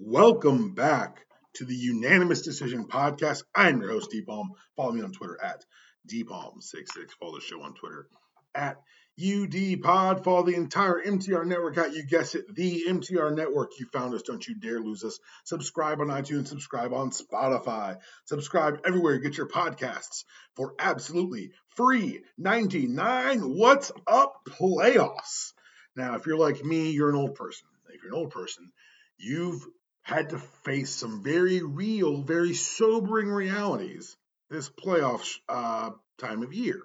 Welcome back to the Unanimous Decision Podcast. I'm your host, Deepalm. Follow me on Twitter at Deepalm66. Follow the show on Twitter at UDPod. Follow the entire MTR network at, you guess it, the MTR network. You found us. Don't you dare lose us. Subscribe on iTunes, subscribe on Spotify, subscribe everywhere you get your podcasts for absolutely free 99. What's up, playoffs? Now, if you're like me, you're an old person. If you're an old person, you've had to face some very real, very sobering realities this playoff uh, time of year.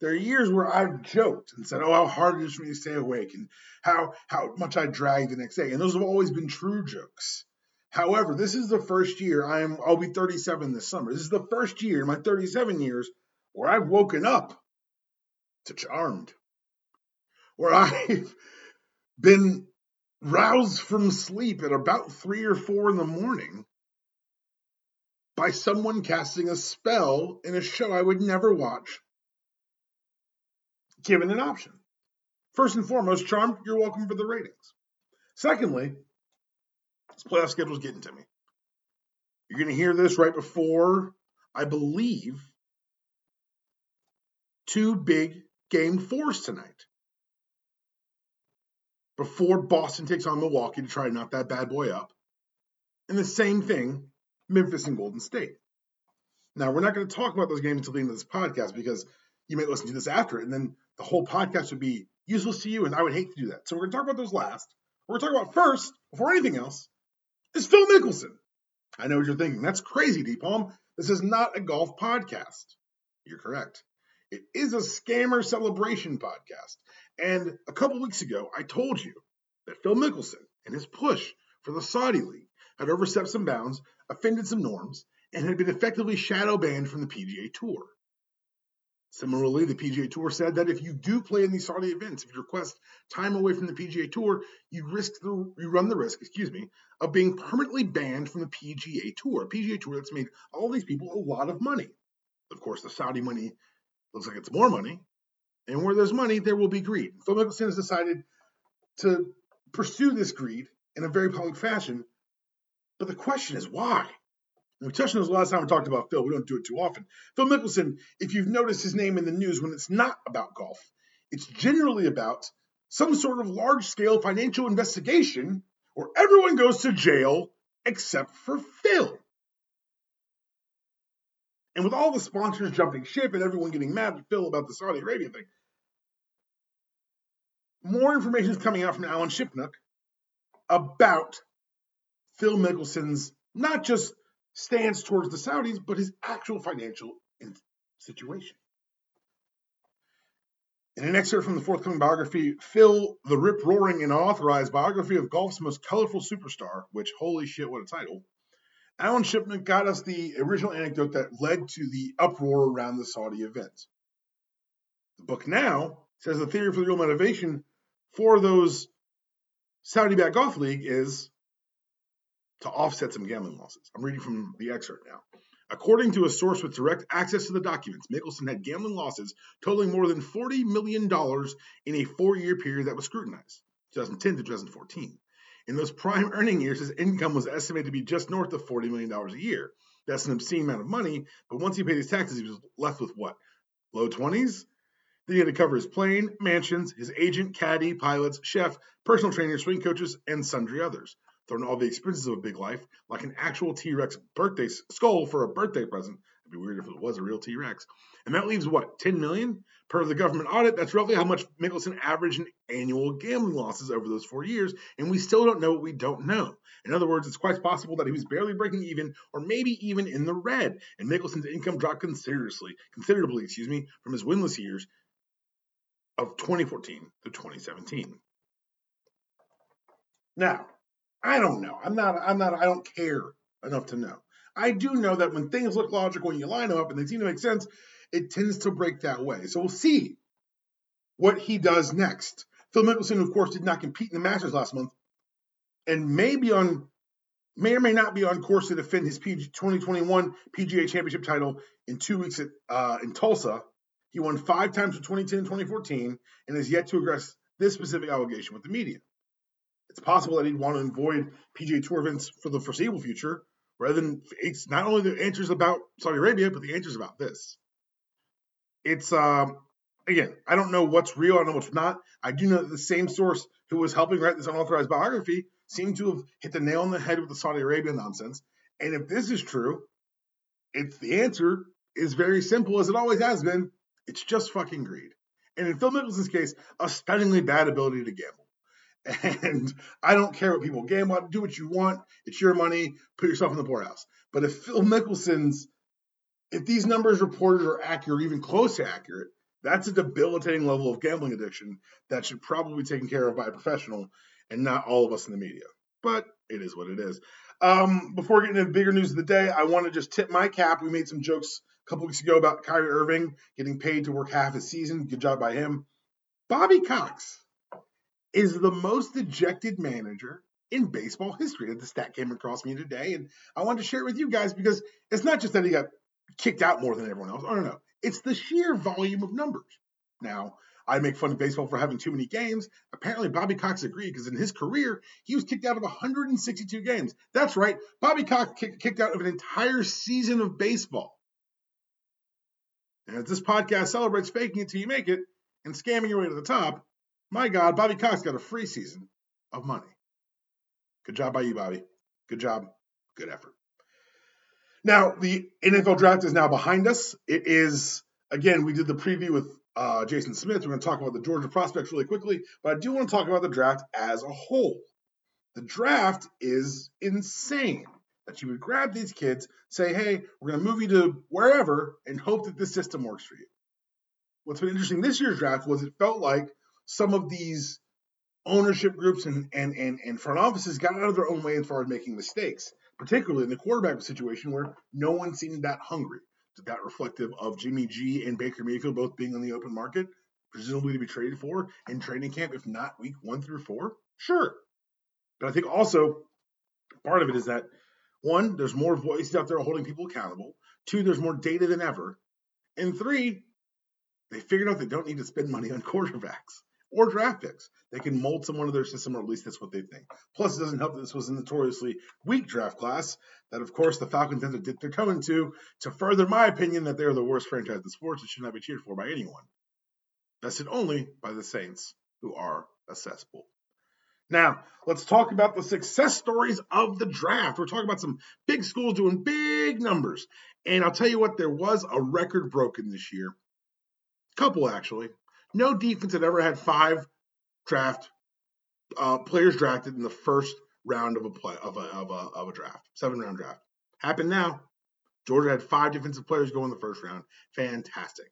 There are years where I've joked and said, "Oh, how hard it is for me to stay awake," and how how much I drag the next day, and those have always been true jokes. However, this is the first year I'm I'll be 37 this summer. This is the first year in my 37 years where I've woken up to Charmed, where I've been roused from sleep at about three or four in the morning by someone casting a spell in a show I would never watch, given an option. First and foremost, Charmed, you're welcome for the ratings. Secondly, this playoff schedule is getting to me. You're going to hear this right before, I believe, two big game fours tonight before Boston takes on Milwaukee to try to knock that bad boy up. And the same thing, Memphis and Golden State. Now, we're not going to talk about those games until the end of this podcast because you may listen to this after it, and then the whole podcast would be useless to you, and I would hate to do that. So we're going to talk about those last. What we're going to talk about first, before anything else, is Phil Mickelson. I know what you're thinking. That's crazy, Deep Palm. This is not a golf podcast. You're correct. It is a scammer celebration podcast. And a couple weeks ago, I told you that Phil Mickelson and his push for the Saudi League had overstepped some bounds, offended some norms, and had been effectively shadow banned from the PGA Tour. Similarly, the PGA Tour said that if you do play in these Saudi events, if you request time away from the PGA Tour, you risk the you run the risk, excuse me, of being permanently banned from the PGA Tour. A PGA Tour that's made all these people a lot of money. Of course, the Saudi money looks like it's more money, and where there's money, there will be greed. Phil Mickelson has decided to pursue this greed in a very public fashion. But the question is why? We touched on this last time we talked about Phil. We don't do it too often. Phil Mickelson, if you've noticed his name in the news when it's not about golf, it's generally about some sort of large scale financial investigation where everyone goes to jail except for Phil. And with all the sponsors jumping ship and everyone getting mad at Phil about the Saudi Arabia thing, more information is coming out from Alan Shipnuck about Phil Mickelson's not just stance towards the Saudis, but his actual financial situation. In an excerpt from the forthcoming biography, Phil, the rip roaring and unauthorized biography of golf's most colorful superstar, which holy shit, what a title. Alan Shipnuck got us the original anecdote that led to the uproar around the Saudi event. The book now says the theory for the real motivation for those Saudi backed golf league is to offset some gambling losses. I'm reading from the excerpt now. According to a source with direct access to the documents, Mickelson had gambling losses totaling more than $40 million in a four year period that was scrutinized, 2010 to 2014. In those prime earning years, his income was estimated to be just north of $40 million a year. That's an obscene amount of money, but once he paid his taxes, he was left with what? Low 20s? Then he had to cover his plane, mansions, his agent, caddy, pilots, chef, personal trainer, swing coaches, and sundry others. Throwing all the expenses of a big life, like an actual T Rex birthday skull for a birthday present. It'd be weird if it was a real T Rex. And that leaves what, 10 million? Per the government audit, that's roughly how much Mickelson averaged in annual gambling losses over those four years, and we still don't know what we don't know. In other words, it's quite possible that he was barely breaking even, or maybe even in the red, and Mickelson's income dropped considerably, considerably, excuse me, from his winless years of 2014 to 2017. Now, I don't know. I'm not, I'm not, I don't care enough to know. I do know that when things look logical and you line them up and they seem to make sense, it tends to break that way. So we'll see what he does next. Phil Mickelson, of course, did not compete in the Masters last month and may be on, may or may not be on course to defend his PG, 2021 PGA Championship title in two weeks at, uh, in Tulsa he won five times in 2010 and 2014 and has yet to address this specific allegation with the media. it's possible that he'd want to avoid PGA Tour events for the foreseeable future, rather than it's not only the answers about Saudi Arabia, but the answers about this. It's um again, I don't know what's real, I don't know what's not. I do know that the same source who was helping write this unauthorized biography seemed to have hit the nail on the head with the Saudi Arabia nonsense. And if this is true, it's the answer is very simple as it always has been. It's just fucking greed. And in Phil Mickelson's case, a stunningly bad ability to gamble. And I don't care what people gamble. Do what you want. It's your money. Put yourself in the poorhouse. But if Phil Mickelson's, if these numbers reported are accurate, even close to accurate, that's a debilitating level of gambling addiction that should probably be taken care of by a professional and not all of us in the media. But it is what it is. Um, before getting into bigger news of the day, I want to just tip my cap. We made some jokes a couple weeks ago about Kyrie Irving getting paid to work half his season. Good job by him. Bobby Cox is the most dejected manager in baseball history. The stat came across me today, and I wanted to share it with you guys because it's not just that he got kicked out more than everyone else. I don't know. It's the sheer volume of numbers. Now, I make fun of baseball for having too many games. Apparently, Bobby Cox agreed because in his career, he was kicked out of 162 games. That's right. Bobby Cox kicked out of an entire season of baseball. And as this podcast celebrates faking it till you make it and scamming your way to the top, my God, Bobby Cox got a free season of money. Good job by you, Bobby. Good job. Good effort. Now, the NFL draft is now behind us. It is, again, we did the preview with uh, Jason Smith. We're going to talk about the Georgia prospects really quickly, but I do want to talk about the draft as a whole. The draft is insane that you would grab these kids, say, hey, we're going to move you to wherever, and hope that this system works for you. What's been interesting this year's draft was it felt like some of these ownership groups and, and, and, and front offices got out of their own way as far as making mistakes particularly in the quarterback situation where no one seemed that hungry. Is that reflective of Jimmy G and Baker Mayfield both being on the open market, presumably to be traded for in training camp, if not week one through four? Sure. But I think also part of it is that one, there's more voices out there holding people accountable. Two, there's more data than ever. And three, they figured out they don't need to spend money on quarterbacks or draft picks. They can mold someone to their system, or at least that's what they think. Plus, it doesn't help that this was a notoriously weak draft class that, of course, the Falcons had to dip their toe into to further my opinion that they're the worst franchise in sports and should not be cheered for by anyone. Vested only by the Saints, who are a cesspool. Now, let's talk about the success stories of the draft. We're talking about some big schools doing big numbers. And I'll tell you what, there was a record broken this year. Couple, actually. No defense had ever had five draft uh, players drafted in the first round of a play of a, of a of a draft, seven round draft. Happened now. Georgia had five defensive players go in the first round. Fantastic.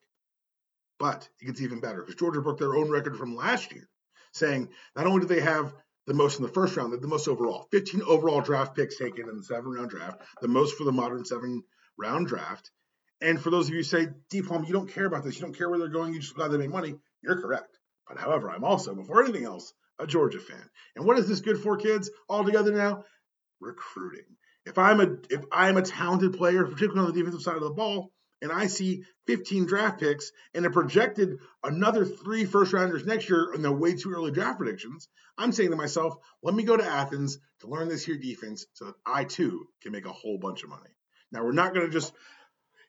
But it gets even better because Georgia broke their own record from last year, saying not only do they have the most in the first round, but the most overall. 15 overall draft picks taken in the seven round draft, the most for the modern seven round draft. And for those of you who say, Deep you don't care about this, you don't care where they're going, you just glad they make money. You're correct. But however, I'm also, before anything else, a Georgia fan. And what is this good for, kids? All together now, recruiting. If I'm a if I'm a talented player, particularly on the defensive side of the ball, and I see 15 draft picks and a projected another three first rounders next year in the way too early draft predictions, I'm saying to myself, let me go to Athens to learn this here defense so that I too can make a whole bunch of money. Now we're not going to just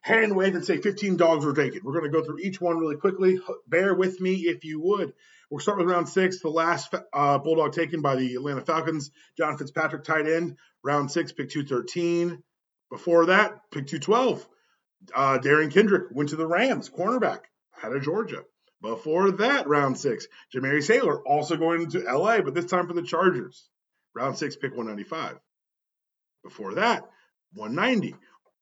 hand wave and say 15 dogs were taken. We're going to go through each one really quickly. Bear with me if you would. We'll start with round six, the last uh, Bulldog taken by the Atlanta Falcons, John Fitzpatrick, tight end. Round six, pick 213. Before that, pick 212. Uh, Derion Kendrick went to the Rams, cornerback, out of Georgia. Before that, round six, Jamaree Salyer also going to LA, but this time for the Chargers. Round six, pick 195. Before that, 190.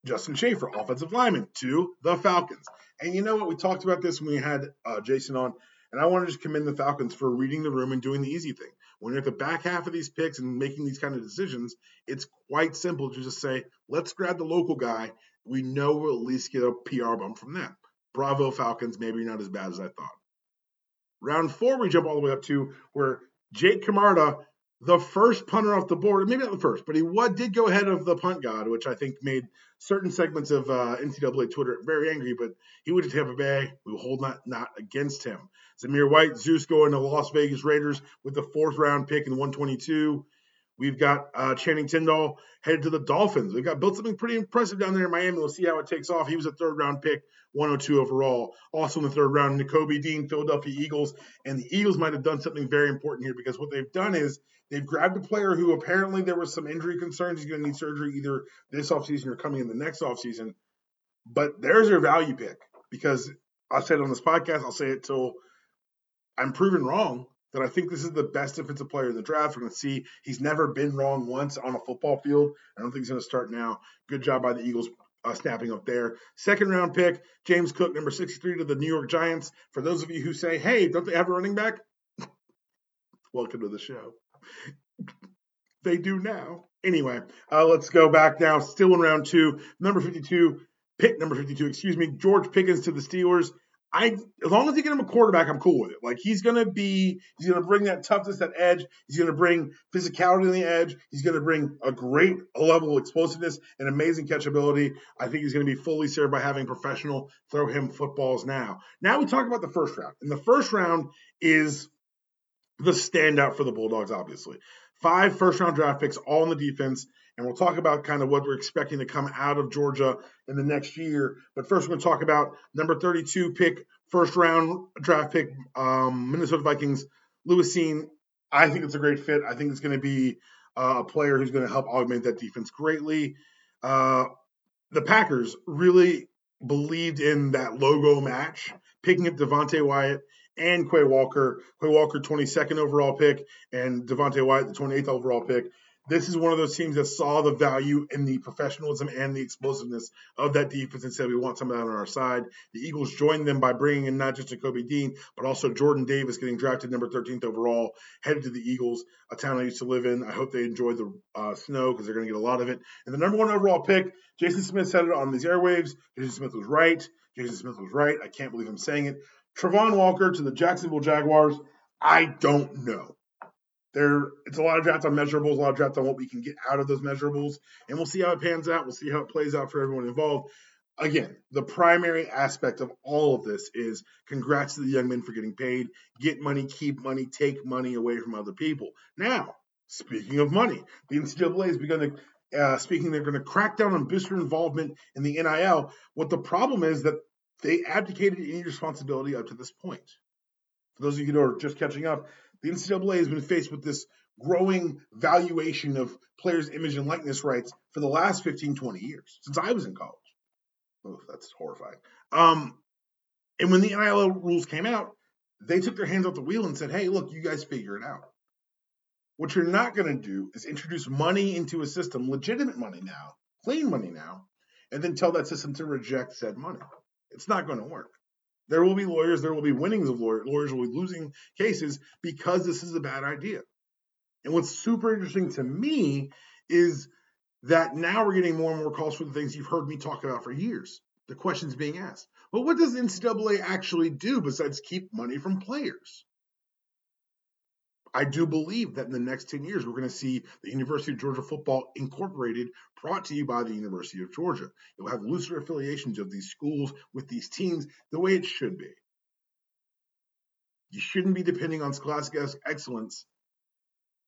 Justin Shaffer, offensive lineman, to the Falcons. And you know what? We talked about this when we had uh, Jason on, and I want to just commend the Falcons for reading the room and doing the easy thing. When you're at the back half of these picks and making these kind of decisions, it's quite simple to just say, let's grab the local guy. We know we'll at least get a PR bump from that. Bravo, Falcons, maybe not as bad as I thought. Round four, we jump all the way up to where Jake Camarda the first punter off the board, maybe not the first, but he what did go ahead of the punt god, which I think made certain segments of uh, NCAA Twitter very angry. But he went to Tampa Bay. We will hold not not against him. Zamir White, Zeus going to Las Vegas Raiders with the fourth round pick in 122. We've got uh, Channing Tindall headed to the Dolphins. We've got built something pretty impressive down there in Miami. We'll see how it takes off. He was a third round pick, 102 overall. Also in the third round, Nakobe Dean, Philadelphia Eagles. And the Eagles might have done something very important here because what they've done is they've grabbed a player who apparently there was some injury concerns. He's going to need surgery either this offseason or coming in the next offseason. But there's your value pick because I said on this podcast, I'll say it till I'm proven wrong that I think this is the best defensive player in the draft. We're going to see he's never been wrong once on a football field. I don't think he's going to start now. Good job by the Eagles uh, snapping up there. Second round pick, James Cook, number 63 to the New York Giants. For those of you who say, hey, don't they have a running back? Welcome to the show. They do now. Anyway, uh, let's go back now. Still in round two, number 52, pick number 52, excuse me, George Pickens to the Steelers. I as long as you get him a quarterback, I'm cool with it. Like he's gonna be, he's gonna bring that toughness, that edge. He's gonna bring physicality on the edge. He's gonna bring a great level of explosiveness and amazing catchability. I think he's gonna be fully served by having professional throw him footballs now. Now we talk about the first round, and the first round is the standout for the Bulldogs, obviously. Five first round draft picks, all in the defense. And we'll talk about kind of what we're expecting to come out of Georgia in the next year. But first, we're going to talk about number 32 pick, first round draft pick, um, Minnesota Vikings, Lewis Cine. I think it's a great fit. I think it's going to be uh, a player who's going to help augment that defense greatly. Uh, the Packers really believed in that logo match, picking up Devonte Wyatt and Quay Walker. Quay Walker, 22nd overall pick, and Devonte Wyatt, the 28th overall pick this is one of those teams that saw the value in the professionalism and the explosiveness of that defense and said we want some of that on our side. The Eagles joined them by bringing in not just Jacoby Dean, but also Jordan Davis getting drafted number 13th overall, headed to the Eagles, a town I used to live in. I hope they enjoy the uh, snow because they're going to get a lot of it. And the number one overall pick, Jason Smith said it on these airwaves. Jason Smith was right. Jason Smith was right. I can't believe I'm saying it. Travon Walker to the Jacksonville Jaguars. I don't know there it's a lot of drafts on measurables, a lot of drafts on what we can get out of those measurables, and we'll see how it pans out. We'll see how it plays out for everyone involved. Again, the primary aspect of all of this is congrats to the young men for getting paid. Get money, keep money, take money away from other people. Now, speaking of money, the NCAA is begun to uh, speaking, they're going to crack down on booster involvement in the NIL. What the problem is that they abdicated any responsibility up to this point. For those of you who are just catching up, the NCAA has been faced with this growing valuation of players' image and likeness rights for the last 15, 20 years, since I was in college. Oh, that's horrifying. Um, and when the NIL rules came out, they took their hands off the wheel and said, hey, look, you guys figure it out. What you're not going to do is introduce money into a system, legitimate money now, clean money now, and then tell that system to reject said money. It's not going to work. There will be lawyers, there will be winnings of lawyers, lawyers will be losing cases because this is a bad idea. And what's super interesting to me is that now we're getting more and more calls for the things you've heard me talk about for years. The questions being asked. Well, what does NCAA actually do besides keep money from players? I do believe that in the next 10 years, we're going to see the University of Georgia Football Incorporated brought to you by the University of Georgia. Will have looser affiliations of these schools with these teams the way it should be. You shouldn't be depending on scholastic excellence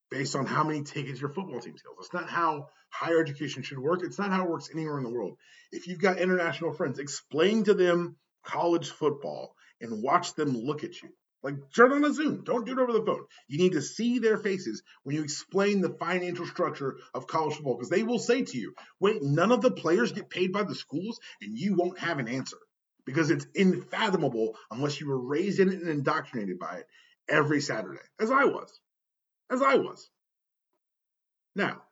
based on how many tickets your football team sells. It's not how higher education should work. It's not how it works anywhere in the world. If you've got international friends, explain to them college football and watch them look at you. Like turn on a Zoom. Don't do it over the phone. You need to see their faces when you explain the financial structure of college football because they will say to you, wait, none of the players get paid by the schools, and you won't have an answer because it's unfathomable unless you were raised in it and indoctrinated by it every Saturday, as I was. As I was. Now,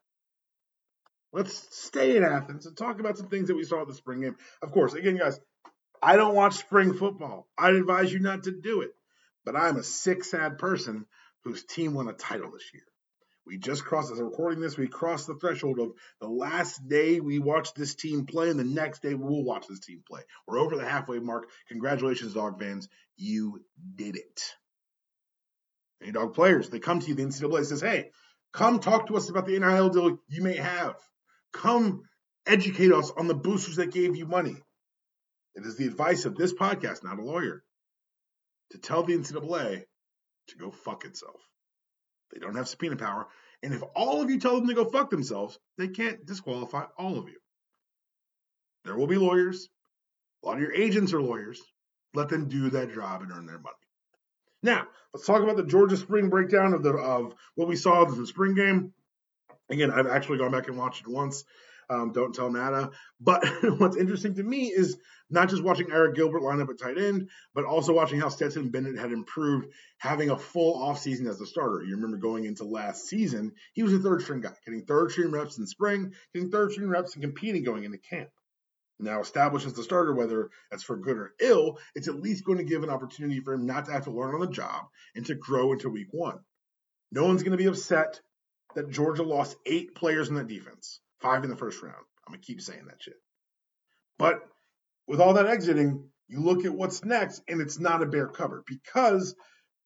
let's stay in Athens and talk about some things that we saw at the spring game. Of course, again, guys, I don't watch spring football. I'd advise you not to do it. But I'm a sick, sad person whose team won a title this year. We just crossed, as I'm recording this, we crossed the threshold of the last day we watched this team play, and the next day we will watch this team play. We're over the halfway mark. Congratulations, dog fans. You did it. Any dog players, they come to you, the NCAA says, hey, Come talk to us about the NIL deal you may have. Come educate us on the boosters that gave you money. It is the advice of this podcast, not a lawyer, to tell the NCAA to go fuck itself. They don't have subpoena power. And if all of you tell them to go fuck themselves, they can't disqualify all of you. There will be lawyers. A lot of your agents are lawyers. Let them do that job and earn their money. Now, let's talk about the Georgia spring breakdown of the of what we saw in the spring game. Again, I've actually gone back and watched it once. Um, don't tell Nada. But what's interesting to me is not just watching Arik Gilbert line up at tight end, but also watching how Stetson Bennett had improved having a full offseason as a starter. You remember going into last season, he was a third string guy, getting third string reps in spring, getting third string reps and competing going into camp. Now, established as the starter, whether that's for good or ill, it's at least going to give an opportunity for him not to have to learn on the job and to grow into week one. No one's going to be upset that Georgia lost eight players in that defense five in the first round. I'm gonna keep saying that shit. But with all that exiting, you look at what's next, and it's not a bare cover because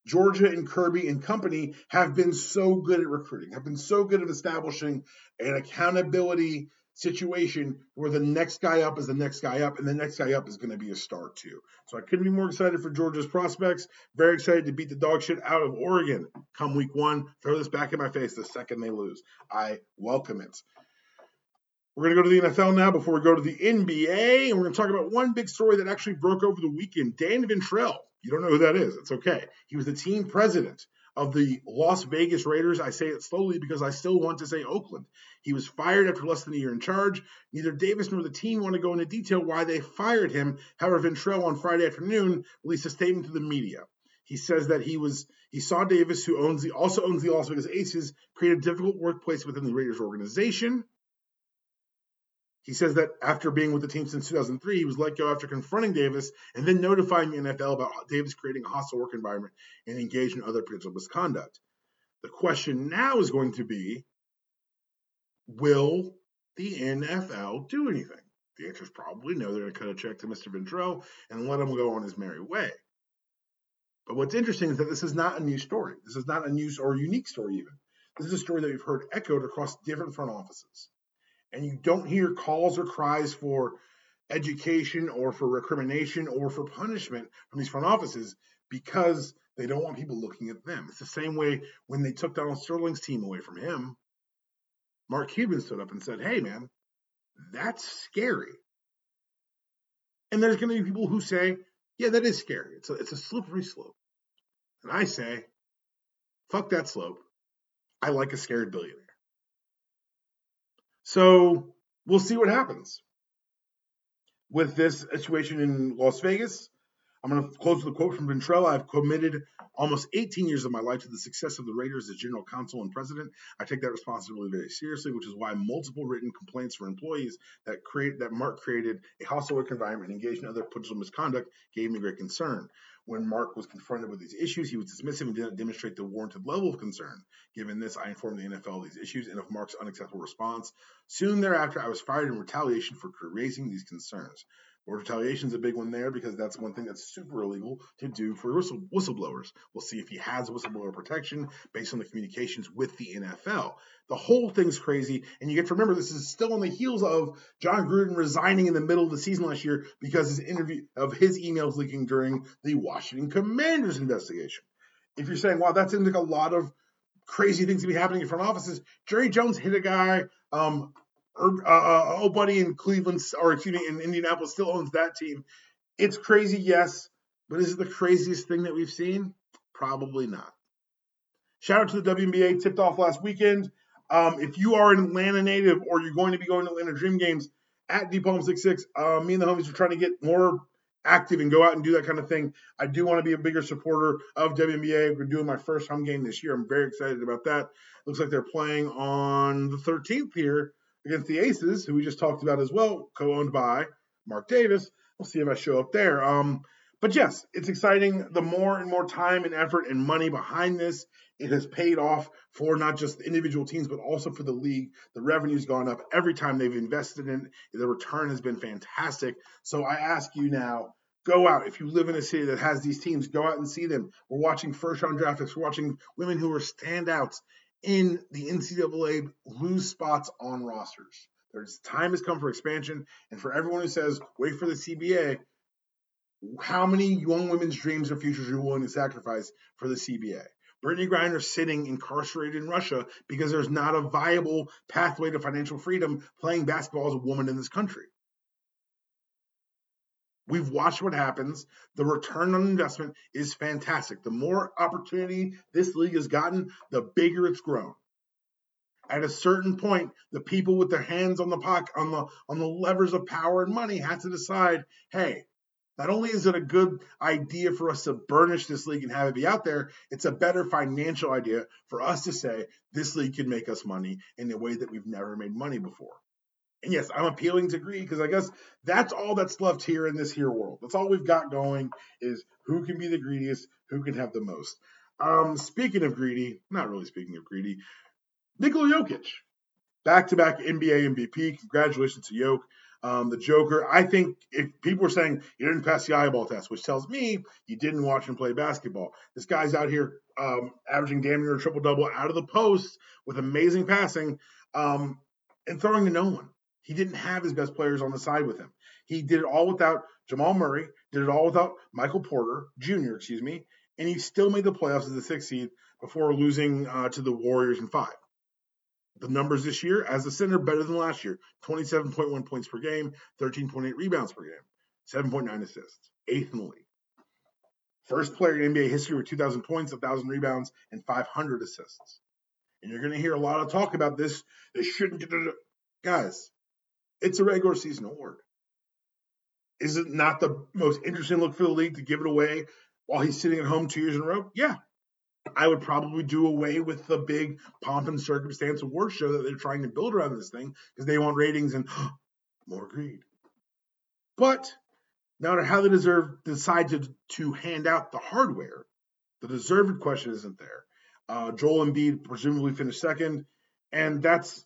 Georgia and Kirby and company have been so good at recruiting, have been so good at establishing an accountability situation where the next guy up is the next guy up, and the next guy up is going to be a star too. So I couldn't be more excited for Georgia's prospects. Very excited to beat the dog shit out of Oregon come week one. Throw this back in my face the second they lose. I welcome it. We're going to go to the NFL now before we go to the NBA, and we're going to talk about one big story that actually broke over the weekend. Dan Ventrelle. you don't know who that is. It's okay. He was the team president of the Las Vegas Raiders. I say it slowly because I still want to say Oakland. He was fired after less than a year in charge. Neither Davis nor the team want to go into detail why they fired him. However, Ventrelle on Friday afternoon released a statement to the media. He says that he was he saw Davis, who owns the also owns the Las Vegas Aces, create a difficult workplace within the Raiders organization. He says that after being with the team since 2003, he was let go after confronting Davis and then notifying the NFL about Davis creating a hostile work environment and engaged in other potential misconduct. The question now is going to be will the NFL do anything? The answer is probably no. They're going to cut a check to Mr. Ventrelle and let him go on his merry way. But what's interesting is that this is not a new story. This is not a new or unique story, even. This is a story that we've heard echoed across different front offices and you don't hear calls or cries for education or for recrimination or for punishment from these front offices because they don't want people looking at them. It's the same way when they took Donald Sterling's team away from him. Mark Cuban stood up and said, Hey, man, that's scary. And there's going to be people who say, Yeah, that is scary. It's a, it's a slippery slope. And I say, Fuck that slope. I like a scared billionaire. So we'll see what happens with this situation in Las Vegas. I'm going to close with a quote from Ventrelle. I've committed almost 18 years of my life to the success of the Raiders as general counsel and president. I take that responsibility very seriously, which is why multiple written complaints for employees that create that Mark created a hostile work environment and engaged in other potential misconduct gave me great concern. When Mark was confronted with these issues, he was dismissive and didn't demonstrate the warranted level of concern. Given this, I informed the NFL of these issues and of Mark's unacceptable response. Soon thereafter, I was fired in retaliation for raising these concerns. Or retaliation is a big one there because that's one thing that's super illegal to do for whistle, whistleblowers. We'll see if he has whistleblower protection based on the communications with the NFL. The whole thing's crazy, and you get to remember this is still on the heels of Jon Gruden resigning in the middle of the season last year because his interview of his emails leaking during the Washington Commanders investigation. If you're saying, "Wow, that seems like a lot of crazy things to be happening in front offices," Jerry Jones hit a guy. Um, uh, uh, old buddy in Cleveland, or excuse me, in Indianapolis still owns that team. It's crazy, yes, but is it the craziest thing that we've seen? Probably not. Shout out to the WNBA tipped off last weekend. Um, if you are an Atlanta native or you're going to be going to Atlanta Dream Games at Deep DPalm 66, uh, me and the homies are trying to get more active and go out and do that kind of thing. I do want to be a bigger supporter of WNBA. We're doing my first home game this year. I'm very excited about that. Looks like they're playing on the 13th here against the Aces, who we just talked about as well, co-owned by Mark Davis. We'll see if I show up there. Um, but yes, it's exciting. The more and more time and effort and money behind this, it has paid off for not just the individual teams, but also for the league. The revenue's gone up every time they've invested in it. The return has been fantastic. So I ask you now, go out. If you live in a city that has these teams, go out and see them. We're watching first round draft picks. We're watching women who are standouts in the NCAA lose spots on rosters. There's time has come for expansion, and for everyone who says wait for the CBA, how many young women's dreams or futures are you willing to sacrifice for the CBA? Brittney Griner sitting incarcerated in Russia because there's not a viable pathway to financial freedom playing basketball as a woman in this country. We've watched what happens. The return on investment is fantastic. The more opportunity this league has gotten, the bigger it's grown. At a certain point, the people with their hands on the pocket, on the on the levers of power and money have to decide, hey, not only is it a good idea for us to burnish this league and have it be out there, it's a better financial idea for us to say this league can make us money in a way that we've never made money before. And yes, I'm appealing to greed because I guess that's all that's left here in this here world. That's all we've got going is who can be the greediest, who can have the most. Um, speaking of greedy, not really speaking of greedy, Nikola Jokic, back to back NBA MVP. Congratulations to Jokic. Um, the Joker. I think if people are saying you didn't pass the eyeball test, which tells me you didn't watch him play basketball. This guy's out here um, averaging damn near a triple double out of the post with amazing passing um, and throwing to no one. He didn't have his best players on the side with him. He did it all without Jamal Murray, did it all without Michael Porter Jr., excuse me, and he still made the playoffs as the sixth seed before losing uh, to the Warriors in five. The numbers this year as a center better than last year. 27.1 points per game 13.8 rebounds per game 7.9 assists eighth in the league. First player in nba history with 2000 points 1000 rebounds and 500 assists. And you're going to hear a lot of talk about this. They shouldn't get guys it's a regular season award is it not the most interesting look for the league to give it away while he's sitting at home two years in a row yeah I would probably do away with the big pomp and circumstance award show that they're trying to build around this thing because they want ratings and more greed. But no matter how they deserve decide to, to hand out the hardware, the deserved question isn't there. Uh, Joel Embiid presumably finished second, and that's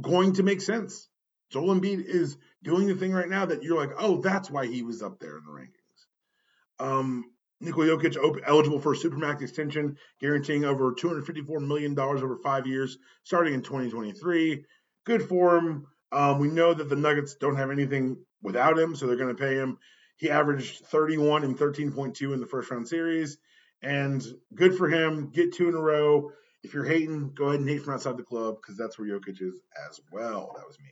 going to make sense. Joel Embiid is doing the thing right now that you're like, oh, that's why he was up there in the rankings. Um, Nikola Jokic eligible for a supermax extension, guaranteeing over $254 million over five years, starting in 2023. Good for him. Um, we know that the Nuggets don't have anything without him, so they're going to pay him. He averaged 31 and 13.2 in the first round series, and good for him. Get two in a row. If you're hating, go ahead and hate from outside the club because that's where Jokic is as well. That was me.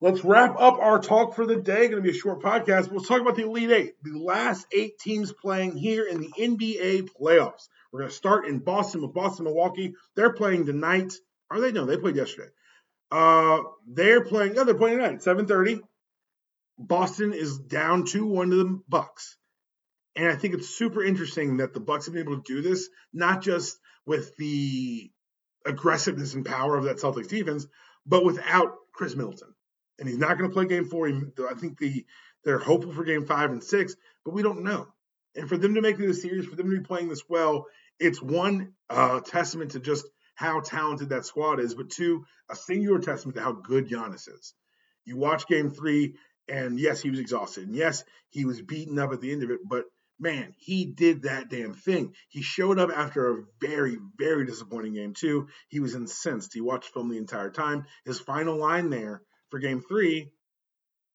Let's wrap up our talk for the day. Going to be a short podcast. We'll talk about the Elite Eight, the last eight teams playing here in the NBA playoffs. We're going to start in Boston with Boston Milwaukee. They're playing tonight. Are they? No, they played yesterday. Uh, they're playing. No, they're playing tonight. Seven thirty. Boston is down two one to the Bucks, and I think it's super interesting that the Bucks have been able to do this, not just with the aggressiveness and power of that Celtics defense, but without Khris Middleton and he's not going to play game four. I think the they're hopeful for game five and six, but we don't know. And for them to make it a series, for them to be playing this well, it's one uh, testament to just how talented that squad is, but two, a singular testament to how good Giannis is. You watch game three, and yes, he was exhausted. And yes, he was beaten up at the end of it, but man, he did that damn thing. He showed up after a very, very disappointing game, too. He was incensed. He watched film the entire time. His final line there for game three,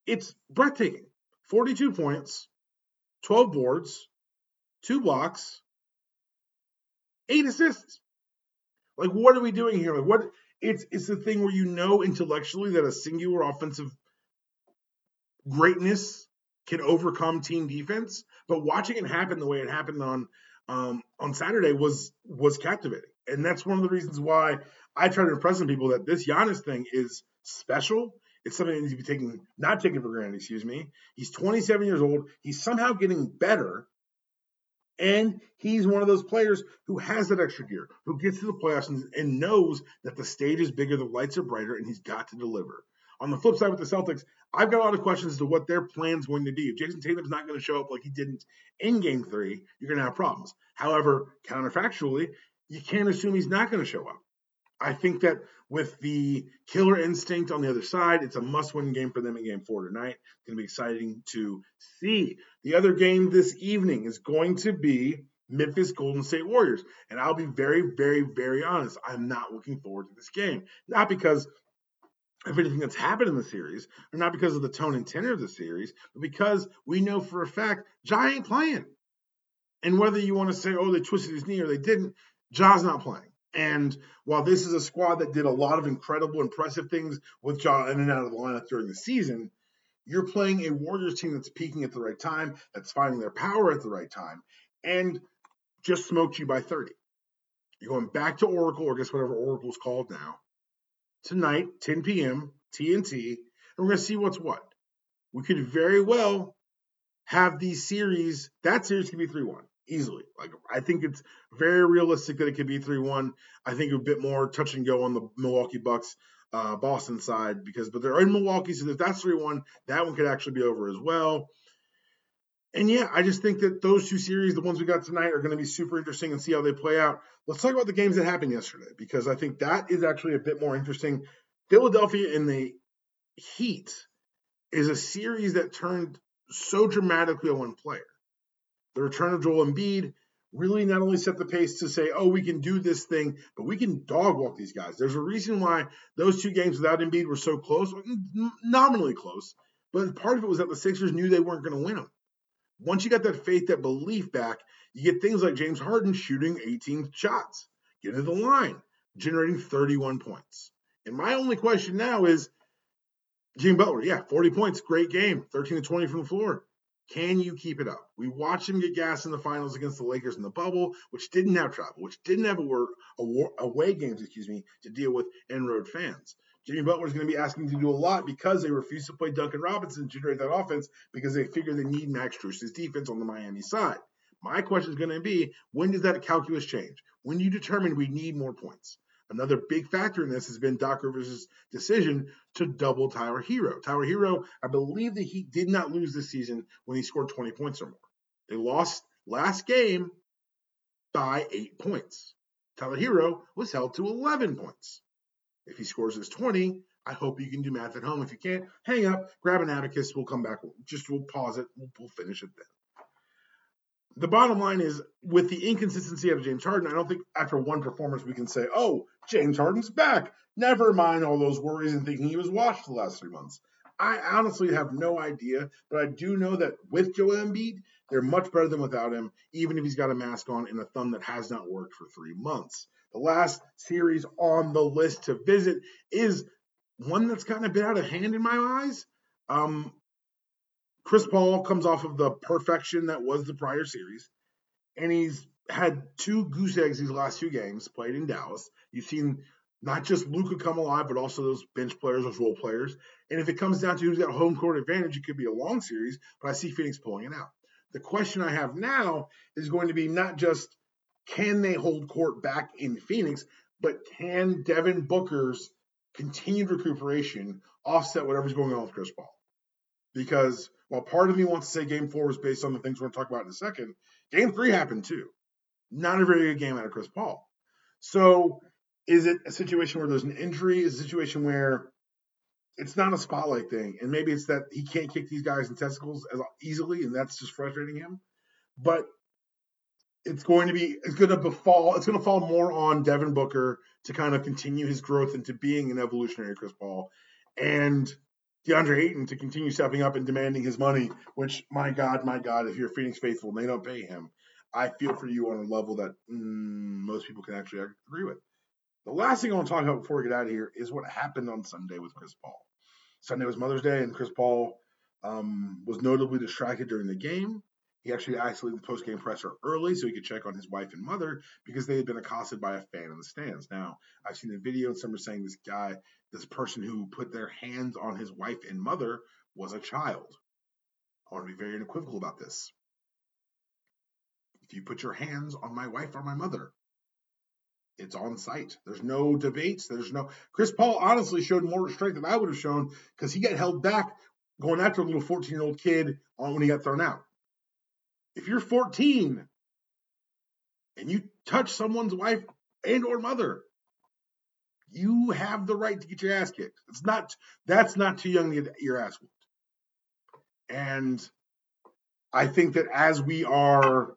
it's breathtaking. 42 points, 12 boards, two blocks, eight assists. Like, what are we doing here? Like, what? It's it's the thing where you know intellectually that a singular offensive greatness can overcome team defense, but watching it happen the way it happened on um, on Saturday was was captivating, and that's one of the reasons why I try to impress on people that this Giannis thing is special it's something that needs to be taken, not taken for granted, excuse me. He's 27 years old. He's somehow getting better. And he's one of those players who has that extra gear, who gets to the playoffs and, and knows that the stage is bigger, the lights are brighter, and he's got to deliver. On the flip side with the Celtics, I've got a lot of questions as to what their plan's going to be. If Jayson Tatum's not going to show up like he didn't in game three, you're going to have problems. However, counterfactually, you can't assume he's not going to show up. I think that with the killer instinct on the other side, it's a must win game for them in game four tonight. It's going to be exciting to see. The other game this evening is going to be Memphis Golden State Warriors. And I'll be very, very, very honest. I'm not looking forward to this game. Not because of anything that's happened in the series, or not because of the tone and tenor of the series, but because we know for a fact Ja ain't playing. And whether you want to say, oh, they twisted his knee or they didn't, Ja's not playing. And while this is a squad that did a lot of incredible, impressive things with Ja in and out of the lineup during the season, you're playing a Warriors team that's peaking at the right time, that's finding their power at the right time, and just smoked you by 30. You're going back to Oracle, or guess whatever Oracle's called now, tonight, 10 p.m., TNT, and we're going to see what's what. We could very well have these series, that series could be 3 1 easily. Like I think it's very realistic that it could be 3-1. I think a bit more touch and go on the Milwaukee Bucks uh, Boston side because but they're in Milwaukee, so if that's 3-1, that one could actually be over as well. And yeah, I just think that those two series, the ones we got tonight, are going to be super interesting and see how they play out. Let's talk about the games that happened yesterday because I think that is actually a bit more interesting. Philadelphia in the Heat is a series that turned so dramatically on one player. The return of Joel Embiid really not only set the pace to say, oh, we can do this thing, but we can dog walk these guys. There's a reason why those two games without Embiid were so close, nominally close, but part of it was that the Sixers knew they weren't going to win them. Once you got that faith, that belief back, you get things like James Harden shooting 18 shots, getting to the line, generating 31 points. And my only question now is Jimmy Butler, yeah, 40 points, great game, 13 to 20 from the floor. Can you keep it up? We watched him get gas in the finals against the Lakers in the bubble, which didn't have travel, which didn't have a work, away games, excuse me, to deal with en road fans. Jimmy Butler is going to be asking to do a lot because they refuse to play Duncan Robinson to generate that offense because they figure they need Max Strus's defense on the Miami side. My question is going to be when does that calculus change? When you determine we need more points? Another big factor in this has been Doc Rivers' decision to double Tyler Herro. Tyler Herro, I believe that he did not lose this season when he scored 20 points or more. They lost last game by eight points. Tyler Herro was held to 11 points. If he scores his 20, I hope you can do math at home. If you can't, hang up, grab an abacus. We'll come back. Just we'll pause it. We'll, we'll finish it then the bottom line is with the inconsistency of James Harden, I don't think after one performance we can say, oh, James Harden's back. Never mind all those worries and thinking he was washed the last three months. I honestly have no idea, but I do know that with Joel Embiid, they're much better than without him, even if he's got a mask on and a thumb that has not worked for three months. The last series on the list to visit is one that's kind of been out of hand in my eyes. Um, Chris Paul comes off of the perfection that was the prior series, and he's had two goose eggs these last two games played in Dallas. You've seen not just Luka come alive, but also those bench players, those role players. And if it comes down to who's got home court advantage, it could be a long series, but I see Phoenix pulling it out. The question I have now is going to be not just can they hold court back in Phoenix, but can Devin Booker's continued recuperation offset whatever's going on with Chris Paul? Because while part of me wants to say game four was based on the things we're going to talk about in a second, game three happened too. Not a very good game out of Chris Paul. So is it a situation where there's an injury? Is a situation where it's not a spotlight thing, and maybe it's that he can't kick these guys in testicles as easily, and that's just frustrating him. But it's going to be it's going to befall it's going to fall more on Devin Booker to kind of continue his growth into being an evolutionary Chris Paul, and DeAndre Ayton to continue stepping up and demanding his money, which, my God, my God, if you're Phoenix faithful and they don't pay him, I feel for you on a level that mm, most people can actually agree with. The last thing I want to talk about before we get out of here is what happened on Sunday with Chris Paul. Sunday was Mother's Day, and Chris Paul um, was notably distracted during the game. He actually isolated the post-game presser early so he could check on his wife and mother because they had been accosted by a fan in the stands. Now, I've seen a video and some are saying this guy, this person who put their hands on his wife and mother was a child. I want to be very unequivocal about this. If you put your hands on my wife or my mother, it's on site. There's no debates. There's no. Chris Paul honestly showed more restraint than I would have shown because he got held back going after a little 14 year old kid uh, when he got thrown out. If you're 14 and you touch someone's wife and or mother, you have the right to get your ass kicked. It's not that's not too young to get your ass whooped. And I think that as we are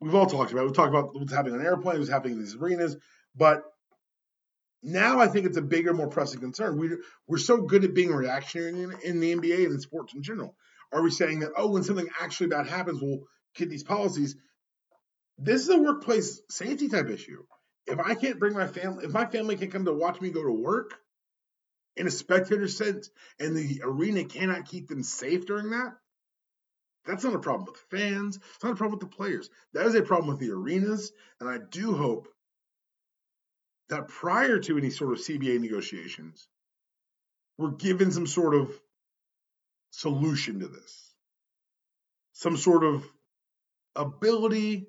we've all talked about. It. We've talked about what's happening on airplanes, what's happening in these arenas, but now I think it's a bigger, more pressing concern. We we're so good at being reactionary in, in the NBA and in sports in general. Are we saying that oh, when something actually bad happens, we'll get these policies? This is a workplace safety type issue. If I can't bring my family, if my family can come to watch me go to work in a spectator sense, and the arena cannot keep them safe during that, that's not a problem with the fans. It's not a problem with the players. That is a problem with the arenas. And I do hope that prior to any sort of CBA negotiations, we're given some sort of solution to this, some sort of ability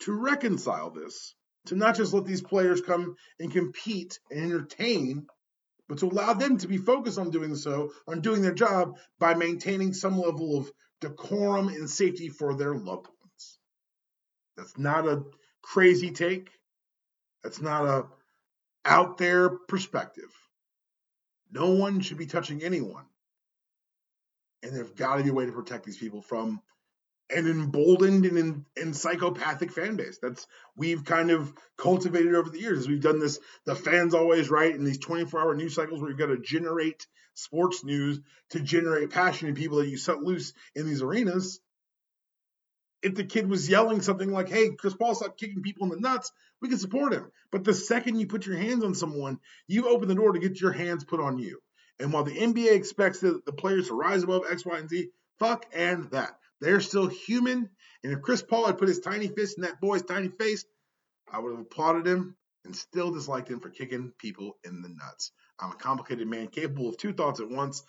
to reconcile this, to not just let these players come and compete and entertain, but to allow them to be focused on doing so, on doing their job by maintaining some level of decorum and safety for their loved ones. That's not a crazy take. That's not a out there perspective. No one should be touching anyone. And there's got to be a way to protect these people from an emboldened and, and psychopathic fan base. That's we've kind of cultivated over the years. As we've done this, the fans always right in these 24 hour news cycles where you've got to generate sports news to generate passion in people that you set loose in these arenas. If the kid was yelling something like, hey, Chris Paul, stop kicking people in the nuts, we can support him. But the second you put your hands on someone, you open the door to get your hands put on you. And while the NBA expects the, the players to rise above X, Y, and Z, fuck and that. They're still human. And if Chris Paul had put his tiny fist in that boy's tiny face, I would have applauded him and still disliked him for kicking people in the nuts. I'm a complicated man capable of two thoughts at once.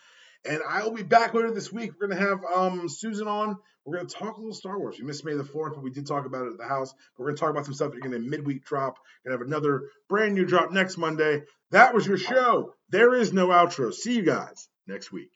And I will be back later this week. We're going to have um, Susan on. We're going to talk a little Star Wars. We missed May the 4th, but we did talk about it at the house. We're going to talk about some stuff that you're going to midweek drop. We're going to have another brand new drop next Monday. That was your show. There is no outro. See you guys next week.